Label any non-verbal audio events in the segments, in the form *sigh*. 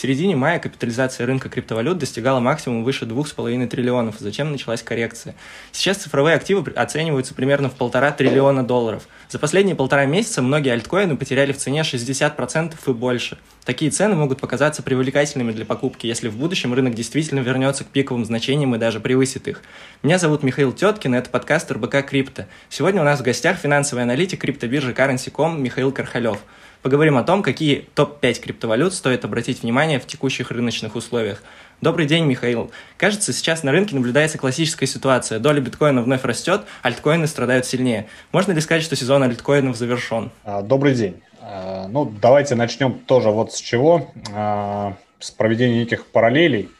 середине мая капитализация рынка криптовалют достигала максимума выше 2,5 триллионов, затем началась коррекция. Сейчас цифровые активы оцениваются примерно в полтора триллиона долларов. За последние полтора месяца многие альткоины потеряли в цене 60% и больше. Такие цены могут показаться привлекательными для покупки, если в будущем рынок действительно вернется к пиковым значениям и даже превысит их. Меня зовут Михаил Теткин, это подкаст РБК Крипто. Сегодня у нас в гостях финансовый аналитик криптобиржи Currency.com Михаил Кархалев. Поговорим о том, какие топ-5 криптовалют стоит обратить внимание в текущих рыночных условиях. Добрый день, Михаил. Кажется, сейчас на рынке наблюдается классическая ситуация. Доля биткоина вновь растет, альткоины страдают сильнее. Можно ли сказать, что сезон альткоинов завершен? А, добрый день. А, ну, давайте начнем тоже вот с чего. А, с проведения неких параллелей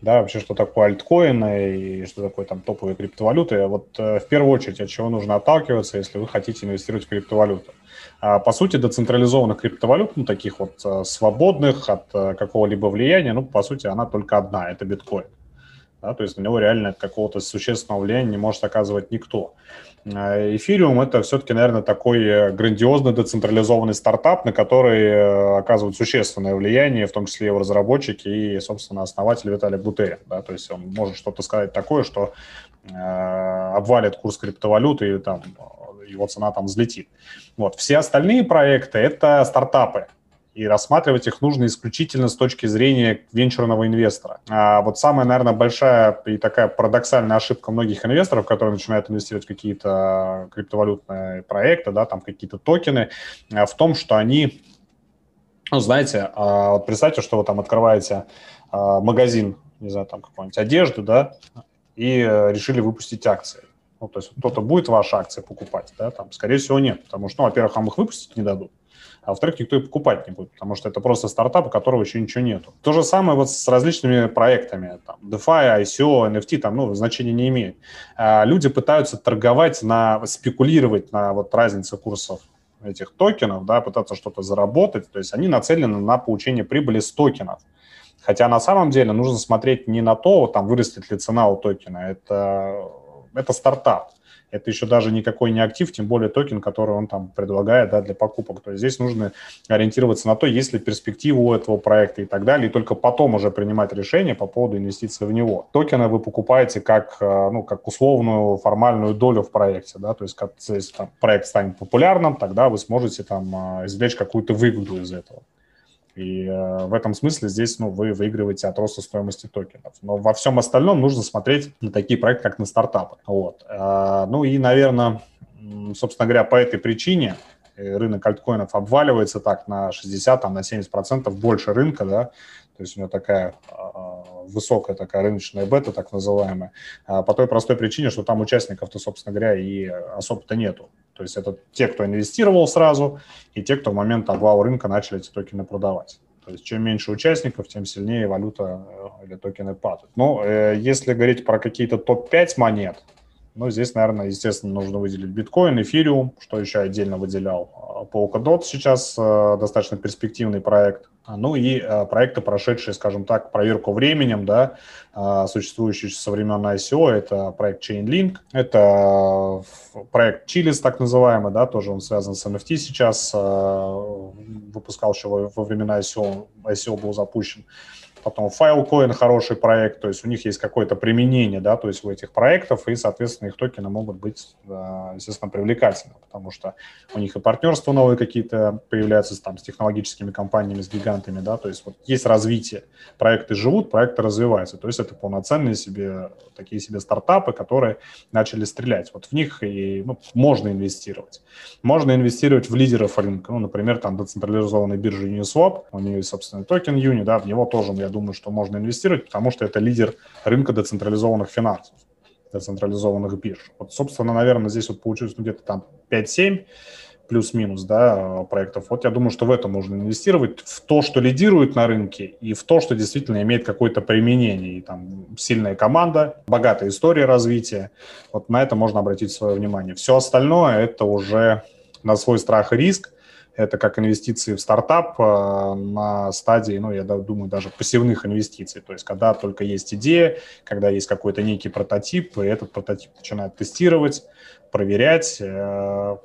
да, вообще, что такое альткоины и что такое там топовые криптовалюты. Вот э, в первую очередь, от чего нужно отталкиваться, если вы хотите инвестировать в криптовалюту. А, по сути, децентрализованных криптовалют, ну, таких вот э, свободных от э, какого-либо влияния, ну, по сути, она только одна, это биткоин. Да, то есть на него реально какого-то существенного влияния не может оказывать никто. А, эфириум – это все-таки, наверное, такой э, грандиозный децентрализованный стартап, на который э, оказывает существенное влияние, в том числе его разработчики и, собственно, основатель Виталий Бутерин. Да? То есть он может что-то сказать такое, что э, обвалит курс криптовалюты и там, его цена там взлетит. Вот. Все остальные проекты – это стартапы и рассматривать их нужно исключительно с точки зрения венчурного инвестора. А вот самая, наверное, большая и такая парадоксальная ошибка многих инвесторов, которые начинают инвестировать в какие-то криптовалютные проекты, да, там какие-то токены, а, в том, что они, ну, знаете, а, вот представьте, что вы там открываете а, магазин, не знаю, там какой-нибудь одежды, да, и э, решили выпустить акции. Ну, то есть кто-то будет ваши акции покупать, да, там, скорее всего, нет, потому что, ну, во-первых, вам их выпустить не дадут, а во-вторых, никто и покупать не будет, потому что это просто стартап, у которого еще ничего нету. То же самое вот с различными проектами, там, DeFi, ICO, NFT, там, ну, значения не имеет. А люди пытаются торговать на, спекулировать на вот разнице курсов этих токенов, да, пытаться что-то заработать, то есть они нацелены на получение прибыли с токенов. Хотя на самом деле нужно смотреть не на то, там, вырастет ли цена у токена, это, это стартап это еще даже никакой не актив, тем более токен, который он там предлагает да, для покупок. То есть здесь нужно ориентироваться на то, есть ли перспектива у этого проекта и так далее, и только потом уже принимать решение по поводу инвестиций в него. Токены вы покупаете как, э, ну, как условную формальную долю в проекте, да, то есть как, если там, проект станет популярным, тогда вы сможете там э, извлечь какую-то выгоду из этого. И э, в этом смысле здесь ну, вы выигрываете от роста стоимости токенов. Но во всем остальном нужно смотреть на такие проекты, как на стартапы. Вот. Э, ну и, наверное, собственно говоря, по этой причине э, рынок альткоинов обваливается так на 60, там, на 70 процентов больше рынка, да, то есть у него такая высокая такая рыночная бета, так называемая, а по той простой причине, что там участников-то, собственно говоря, и особо-то нету. То есть это те, кто инвестировал сразу, и те, кто в момент обвала рынка начали эти токены продавать. То есть чем меньше участников, тем сильнее валюта э, или токены падают. Ну, если говорить про какие-то топ-5 монет, ну, здесь, наверное, естественно, нужно выделить биткоин, эфириум, что еще отдельно выделял. Polkadot сейчас э, достаточно перспективный проект. А, ну и э, проекты, прошедшие, скажем так, проверку временем, да, э, существующие со времен ICO, это проект Chainlink, это проект Chilis, так называемый, да, тоже он связан с NFT сейчас, выпускал еще во времена ICO, ICO был запущен потом Filecoin хороший проект, то есть у них есть какое-то применение, да, то есть у этих проектов, и, соответственно, их токены могут быть, естественно, привлекательны, потому что у них и партнерства новые какие-то появляются там с технологическими компаниями, с гигантами, да, то есть вот есть развитие, проекты живут, проекты развиваются, то есть это полноценные себе, такие себе стартапы, которые начали стрелять, вот в них и ну, можно инвестировать. Можно инвестировать в лидеров рынка, ну, например, там децентрализованной биржи Uniswap, у нее есть собственный токен Uni, да, в него тоже, я думаю, что можно инвестировать, потому что это лидер рынка децентрализованных финансов, децентрализованных бирж. Вот, собственно, наверное, здесь вот получилось ну, где-то там 5-7 плюс-минус, да, проектов. Вот я думаю, что в это можно инвестировать, в то, что лидирует на рынке, и в то, что действительно имеет какое-то применение. И там сильная команда, богатая история развития. Вот на это можно обратить свое внимание. Все остальное – это уже на свой страх и риск это как инвестиции в стартап э, на стадии, ну, я думаю, даже пассивных инвестиций. То есть, когда только есть идея, когда есть какой-то некий прототип, и этот прототип начинают тестировать, проверять. Э,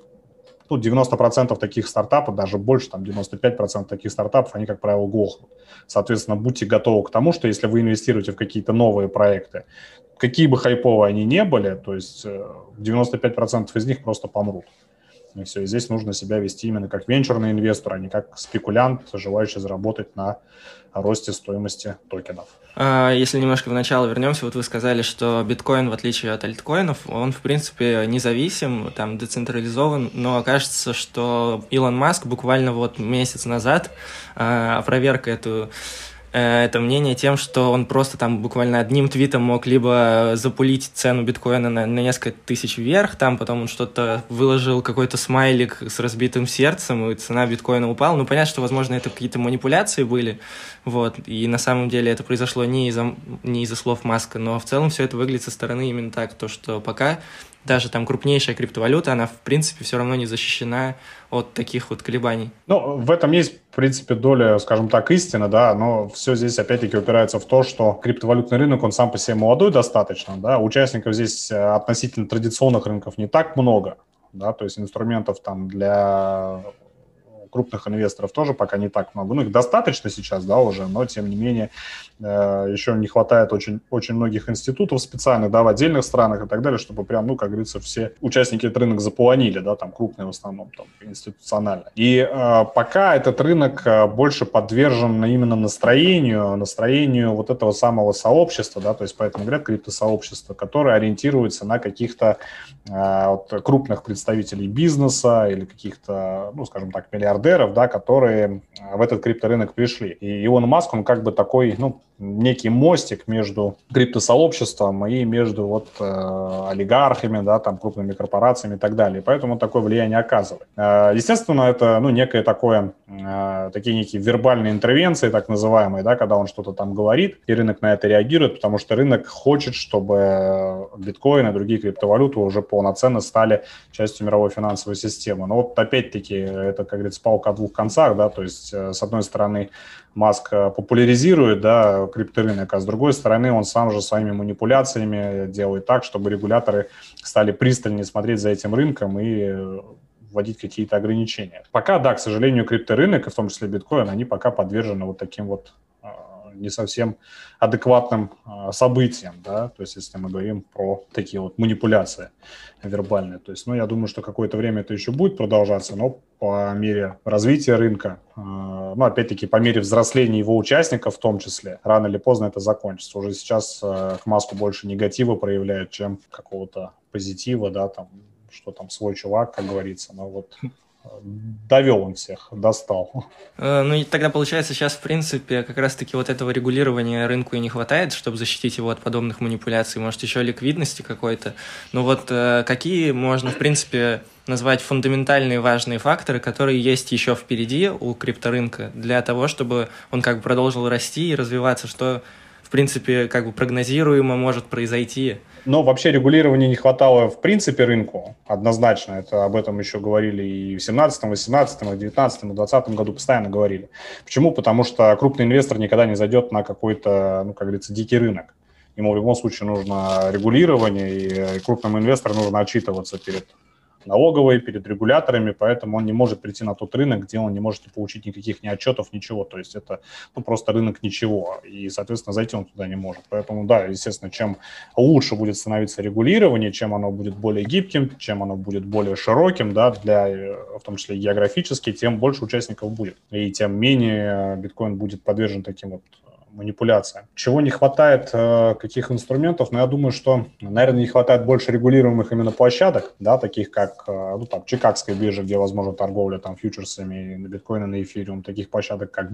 ну, 90% таких стартапов, даже больше, там 95% таких стартапов, они, как правило, глохнут. Соответственно, будьте готовы к тому, что если вы инвестируете в какие-то новые проекты, какие бы хайповые они не были, то есть 95% э, из них просто помрут. И все, и здесь нужно себя вести именно как венчурный инвестор, а не как спекулянт, желающий заработать на росте стоимости токенов. А, если немножко в начало вернемся, вот вы сказали, что биткоин, в отличие от альткоинов, он, в принципе, независим, там, децентрализован, но окажется, что Илон Маск буквально вот месяц назад а, опроверг эту это мнение тем, что он просто там буквально одним твитом мог либо запулить цену биткоина на, на несколько тысяч вверх, там потом он что-то выложил, какой-то смайлик с разбитым сердцем, и цена биткоина упала. Ну, понятно, что, возможно, это какие-то манипуляции были, вот, и на самом деле это произошло не из-за не из слов Маска, но в целом все это выглядит со стороны именно так, то, что пока даже там крупнейшая криптовалюта, она в принципе все равно не защищена от таких вот колебаний. Ну, в этом есть, в принципе, доля, скажем так, истины, да, но все здесь опять-таки упирается в то, что криптовалютный рынок, он сам по себе молодой достаточно, да, участников здесь э, относительно традиционных рынков не так много, да, то есть инструментов там для крупных инвесторов тоже пока не так много. Ну, их достаточно сейчас, да, уже, но, тем не менее, э, еще не хватает очень, очень многих институтов специальных, да, в отдельных странах и так далее, чтобы прям, ну, как говорится, все участники этот рынок заполонили, да, там, крупные в основном, там, институционально. И э, пока этот рынок э, больше подвержен именно настроению, настроению вот этого самого сообщества, да, то есть поэтому говорят криптосообщество, которое ориентируется на каких-то вот, крупных представителей бизнеса или каких-то, ну, скажем так, миллиардеров, миллиардеров, да, которые в этот крипторынок пришли. И Илон Маск, он как бы такой, ну, некий мостик между криптосообществом и между вот э, олигархами, да, там, крупными корпорациями и так далее. Поэтому такое влияние оказывает. Э, естественно, это, ну, некое такое, э, такие некие вербальные интервенции, так называемые, да, когда он что-то там говорит, и рынок на это реагирует, потому что рынок хочет, чтобы биткоин и другие криптовалюты уже полноценно стали частью мировой финансовой системы. Но вот опять-таки это, как говорится, палка о двух концах, да, то есть э, с одной стороны Маск э, популяризирует, да, крипторынок, а с другой стороны он сам же своими манипуляциями делает так, чтобы регуляторы стали пристальнее смотреть за этим рынком и э, вводить какие-то ограничения. Пока, да, к сожалению, крипторынок, и в том числе биткоин, они пока подвержены вот таким вот не совсем адекватным а, событиям, да, то есть если мы говорим про такие вот манипуляции вербальные. То есть, ну, я думаю, что какое-то время это еще будет продолжаться, но по мере развития рынка, а, ну, опять-таки, по мере взросления его участников в том числе, рано или поздно это закончится. Уже сейчас а, к Маску больше негатива проявляют, чем какого-то позитива, да, там, что там свой чувак, как говорится, но вот довел он всех, достал. Э, ну и тогда получается сейчас, в принципе, как раз-таки вот этого регулирования рынку и не хватает, чтобы защитить его от подобных манипуляций. Может, еще ликвидности какой-то. Ну вот э, какие можно, в принципе, назвать фундаментальные важные факторы, которые есть еще впереди у крипторынка для того, чтобы он как бы продолжил расти и развиваться, что, принципе, как бы прогнозируемо может произойти но вообще регулирования не хватало в принципе рынку, однозначно. Это об этом еще говорили и в 17, 18, 19, 20 году постоянно говорили. Почему? Потому что крупный инвестор никогда не зайдет на какой-то, ну, как говорится, дикий рынок. Ему в любом случае нужно регулирование, и крупному инвестору нужно отчитываться перед налоговой, перед регуляторами, поэтому он не может прийти на тот рынок, где он не может получить никаких ни отчетов, ничего. То есть это ну, просто рынок ничего, и, соответственно, зайти он туда не может. Поэтому, да, естественно, чем лучше будет становиться регулирование, чем оно будет более гибким, чем оно будет более широким, да, для, в том числе географически, тем больше участников будет. И тем менее биткоин будет подвержен таким вот манипуляция. Чего не хватает, э, каких инструментов? Ну, я думаю, что, наверное, не хватает больше регулируемых именно площадок, да, таких как, э, ну, там, Чикагская биржа, где возможна торговля там фьючерсами на биткоин и на эфириум, таких площадок, как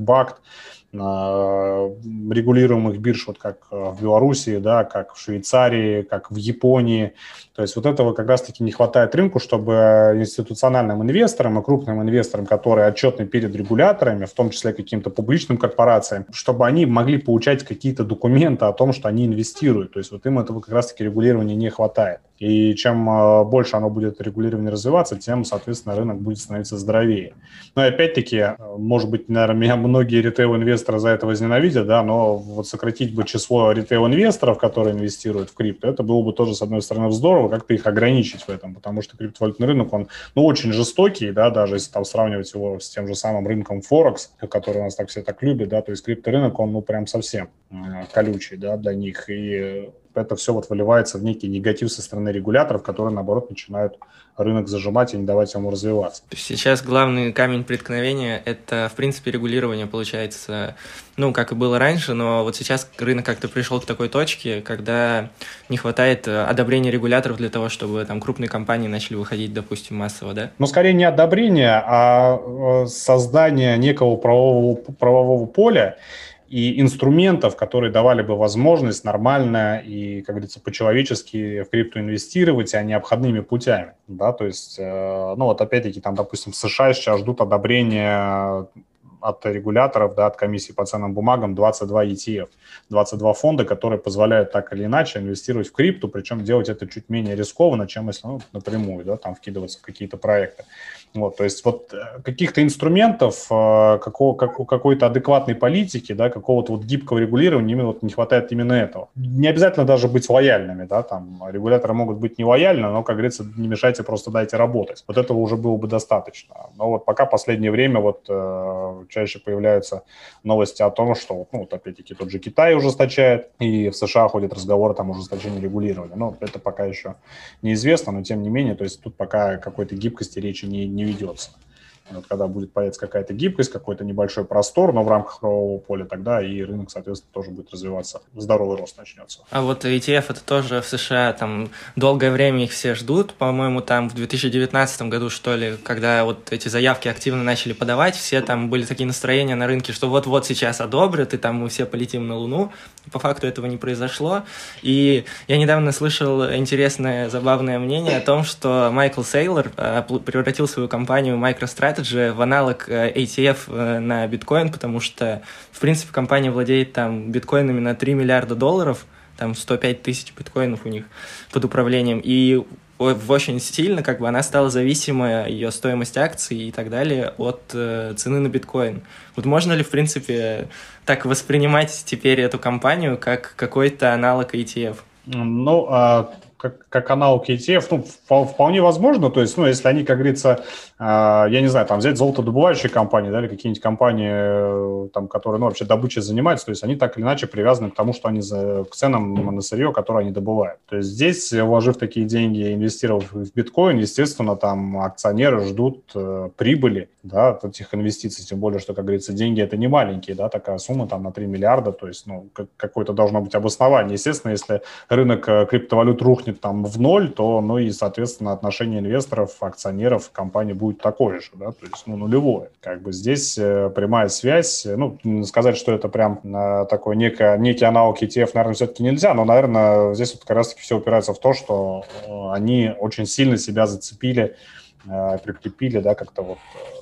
э, регулируемых бирж, вот как в Беларуси, да, как в Швейцарии, как в Японии. То есть вот этого как раз-таки не хватает рынку, чтобы институциональным инвесторам и крупным инвесторам, которые отчетны перед регуляторами, в том числе каким-то публичным корпорациям, чтобы они могли получать какие-то документы о том, что они инвестируют. То есть вот им этого как раз-таки регулирования не хватает. И чем э, больше оно будет регулирование развиваться, тем, соответственно, рынок будет становиться здоровее. Но опять-таки, э, может быть, наверное, меня многие ритейл-инвесторы за это возненавидят, да, но вот сократить бы число ритейл-инвесторов, которые инвестируют в крипто, это было бы тоже, с одной стороны, здорово, как-то их ограничить в этом, потому что криптовалютный рынок, он, ну, очень жестокий, да, даже если там сравнивать его с тем же самым рынком Форекс, который у нас так все так любят, да, то есть крипторынок, он, ну, прям совсем э, колючий, да, для них, и это все вот выливается в некий негатив со стороны регуляторов, которые, наоборот, начинают рынок зажимать и не давать ему развиваться. Сейчас главный камень преткновения – это, в принципе, регулирование, получается, ну, как и было раньше, но вот сейчас рынок как-то пришел к такой точке, когда не хватает э, одобрения регуляторов для того, чтобы там крупные компании начали выходить, допустим, массово, да? Ну, скорее не одобрение, а э, создание некого правового, правового поля, и инструментов, которые давали бы возможность нормально и, как говорится, по-человечески в крипту инвестировать, а не обходными путями, да, то есть, э, ну вот опять-таки там, допустим, в США сейчас ждут одобрения от регуляторов, да, от комиссии по ценным бумагам 22 ETF, 22 фонда, которые позволяют так или иначе инвестировать в крипту, причем делать это чуть менее рискованно, чем если ну, напрямую, да, там вкидываться в какие-то проекты. Вот, то есть вот э, каких-то инструментов, э, какого, как, какой-то адекватной политики, да, какого-то вот гибкого регулирования именно вот не хватает именно этого. Не обязательно даже быть лояльными, да, там регуляторы могут быть не лояльны, но, как говорится, не мешайте, просто дайте работать. Вот этого уже было бы достаточно. Но вот пока последнее время вот э, чаще появляются новости о том, что, ну, вот опять-таки тот же Китай ужесточает, и в США ходят разговоры там ужесточения регулирования. Но это пока еще неизвестно, но тем не менее, то есть тут пока какой-то гибкости речи не, не ведется. Вот когда будет появиться какая-то гибкость, какой-то небольшой простор, но в рамках правового поля, тогда и рынок, соответственно, тоже будет развиваться. Здоровый рост начнется. А вот ETF это тоже в США, там долгое время их все ждут, по-моему, там в 2019 году, что ли, когда вот эти заявки активно начали подавать, все там были такие настроения на рынке, что вот-вот сейчас одобрят, и там мы все полетим на Луну. По факту этого не произошло. И я недавно слышал интересное, забавное мнение о том, что Майкл Сейлор э, превратил свою компанию MicroStrategy в аналог э, ATF э, на биткоин, потому что, в принципе, компания владеет там биткоинами на 3 миллиарда долларов, там 105 тысяч биткоинов у них под управлением, и очень сильно как бы она стала зависима, ее стоимость акций и так далее, от э, цены на биткоин. Вот можно ли, в принципе, так воспринимать теперь эту компанию как какой-то аналог ETF? Ну, а как, как аналог ETF, ну, вполне возможно, то есть, ну, если они, как говорится, а, я не знаю, там взять золотодобывающие компании, да, или какие-нибудь компании, э, там, которые, ну, вообще добычей занимаются, то есть они так или иначе привязаны к тому, что они за, к ценам на сырье, которое они добывают. То есть здесь, вложив такие деньги, инвестировав в биткоин, естественно, там акционеры ждут э, прибыли, да, от этих инвестиций, тем более, что, как говорится, деньги это не маленькие, да, такая сумма там на 3 миллиарда, то есть, ну, какое-то должно быть обоснование. Естественно, если рынок э, криптовалют рухнет там в ноль, то, ну, и, соответственно, отношение инвесторов, акционеров компании будет такое же, да, то есть, ну, нулевое. Как бы здесь э, прямая связь, ну, сказать, что это прям э, такой некий, некий аналог ETF, наверное, все-таки нельзя, но, наверное, здесь вот как раз-таки все упирается в то, что э, они очень сильно себя зацепили, прикрепили, да, как-то вот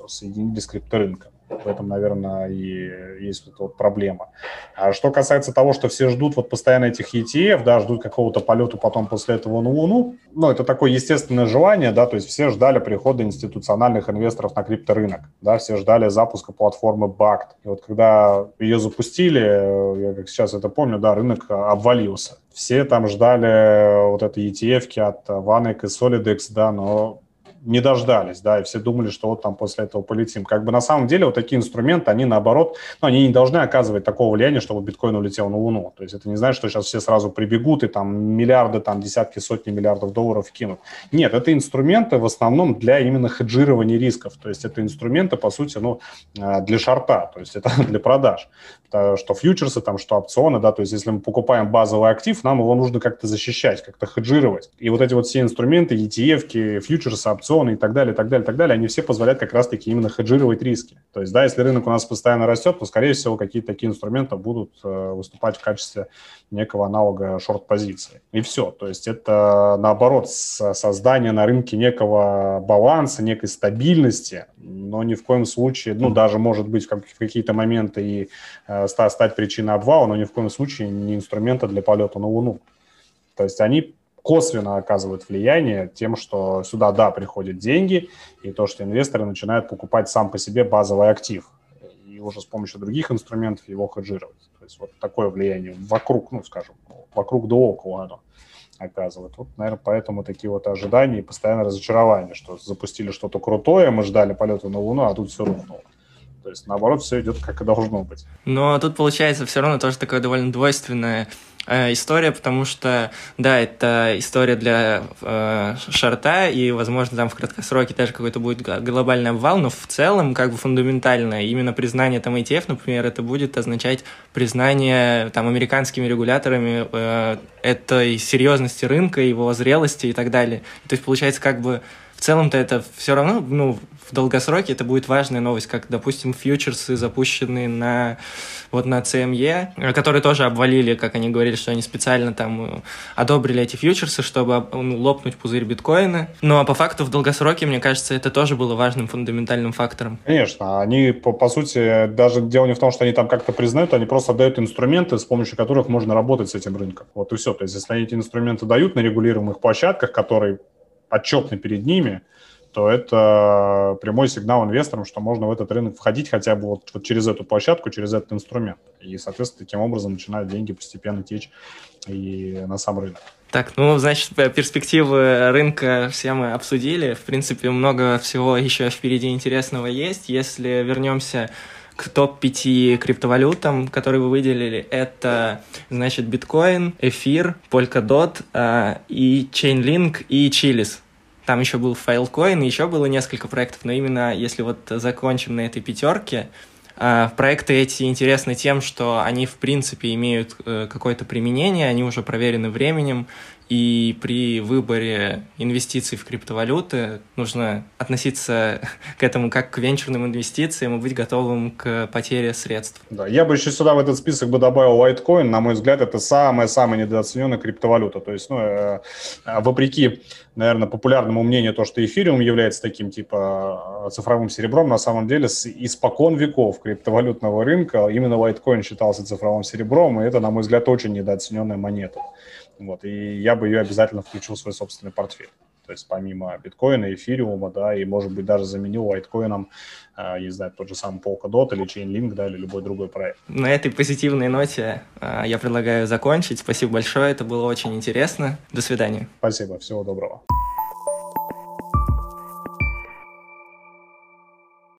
соединили с крипторынком. В этом, наверное, и есть вот, вот проблема. А что касается того, что все ждут вот постоянно этих ETF, да, ждут какого-то полета потом после этого на Луну, ну, это такое естественное желание, да, то есть все ждали прихода институциональных инвесторов на крипторынок, да, все ждали запуска платформы BACT. И вот когда ее запустили, я как сейчас это помню, да, рынок обвалился. Все там ждали вот этой ETF от Vanek и Solidex, да, но не дождались, да, и все думали, что вот там после этого полетим. Как бы на самом деле вот такие инструменты, они наоборот, ну, они не должны оказывать такого влияния, чтобы биткоин улетел на Луну. То есть это не значит, что сейчас все сразу прибегут и там миллиарды, там десятки, сотни миллиардов долларов кинут. Нет, это инструменты в основном для именно хеджирования рисков. То есть это инструменты, по сути, ну, э, для шарта, то есть это *laughs* для продаж. Что фьючерсы, там, что опционы, да, то есть если мы покупаем базовый актив, нам его нужно как-то защищать, как-то хеджировать. И вот эти вот все инструменты, ETF, фьючерсы, опционы, и так далее, и так далее, и так далее, они все позволяют как раз-таки именно хеджировать риски. То есть, да, если рынок у нас постоянно растет, то, скорее всего, какие-то такие инструменты будут э, выступать в качестве некого аналога шорт-позиции. И все. То есть это, наоборот, создание на рынке некого баланса, некой стабильности, но ни в коем случае, ну, даже, может быть, в какие-то моменты и э, стать причиной обвала, но ни в коем случае не инструмента для полета на Луну. То есть они косвенно оказывает влияние тем, что сюда, да, приходят деньги, и то, что инвесторы начинают покупать сам по себе базовый актив, и уже с помощью других инструментов его хеджировать. То есть вот такое влияние вокруг, ну, скажем, вокруг да около оно оказывает. Вот, наверное, поэтому такие вот ожидания и постоянное разочарование, что запустили что-то крутое, мы ждали полета на Луну, а тут все рухнуло. То есть, наоборот, все идет как и должно быть. Но тут получается все равно тоже такое довольно двойственное Э, история, потому что, да, это история для э, шарта, и, возможно, там в краткосроке даже какой-то будет глобальный обвал, но в целом, как бы фундаментально, именно признание там ETF, например, это будет означать признание там американскими регуляторами э, этой серьезности рынка, его зрелости и так далее. То есть, получается, как бы в целом-то это все равно, ну, в долгосроке это будет важная новость, как, допустим, фьючерсы, запущенные на, вот на CME, которые тоже обвалили, как они говорили, что они специально там э, одобрили эти фьючерсы, чтобы ну, лопнуть пузырь биткоина. Ну, а по факту в долгосроке, мне кажется, это тоже было важным фундаментальным фактором. Конечно, они, по, по сути, даже дело не в том, что они там как-то признают, они просто дают инструменты, с помощью которых можно работать с этим рынком. Вот и все. То есть, если они эти инструменты дают на регулируемых площадках, которые отчетны перед ними, то это прямой сигнал инвесторам, что можно в этот рынок входить хотя бы вот, вот через эту площадку, через этот инструмент. И, соответственно, таким образом начинают деньги постепенно течь и на сам рынок. Так, ну, значит, перспективы рынка все мы обсудили. В принципе, много всего еще впереди интересного есть. Если вернемся к топ-5 криптовалютам, которые вы выделили, это, значит, биткоин, эфир, Polkadot э, и Chainlink и Chilis. Там еще был Filecoin, еще было несколько проектов, но именно если вот закончим на этой пятерке, э, проекты эти интересны тем, что они, в принципе, имеют э, какое-то применение, они уже проверены временем, и при выборе инвестиций в криптовалюты нужно относиться к этому как к венчурным инвестициям и быть готовым к потере средств. Да, я бы еще сюда в этот список бы добавил Litecoin. На мой взгляд, это самая-самая недооцененная криптовалюта. То есть, ну, э, вопреки, наверное, популярному мнению, то, что эфириум является таким, типа, э, цифровым серебром, на самом деле, с испокон веков криптовалютного рынка именно Litecoin считался цифровым серебром, и это, на мой взгляд, очень недооцененная монета. Вот, и я бы ее обязательно включил в свой собственный портфель. То есть помимо биткоина, эфириума, да, и, может быть, даже заменил лайткоином, э, не знаю, тот же самый Polkadot или Chainlink, да, или любой другой проект. На этой позитивной ноте э, я предлагаю закончить. Спасибо большое, это было очень интересно. До свидания. Спасибо, всего доброго.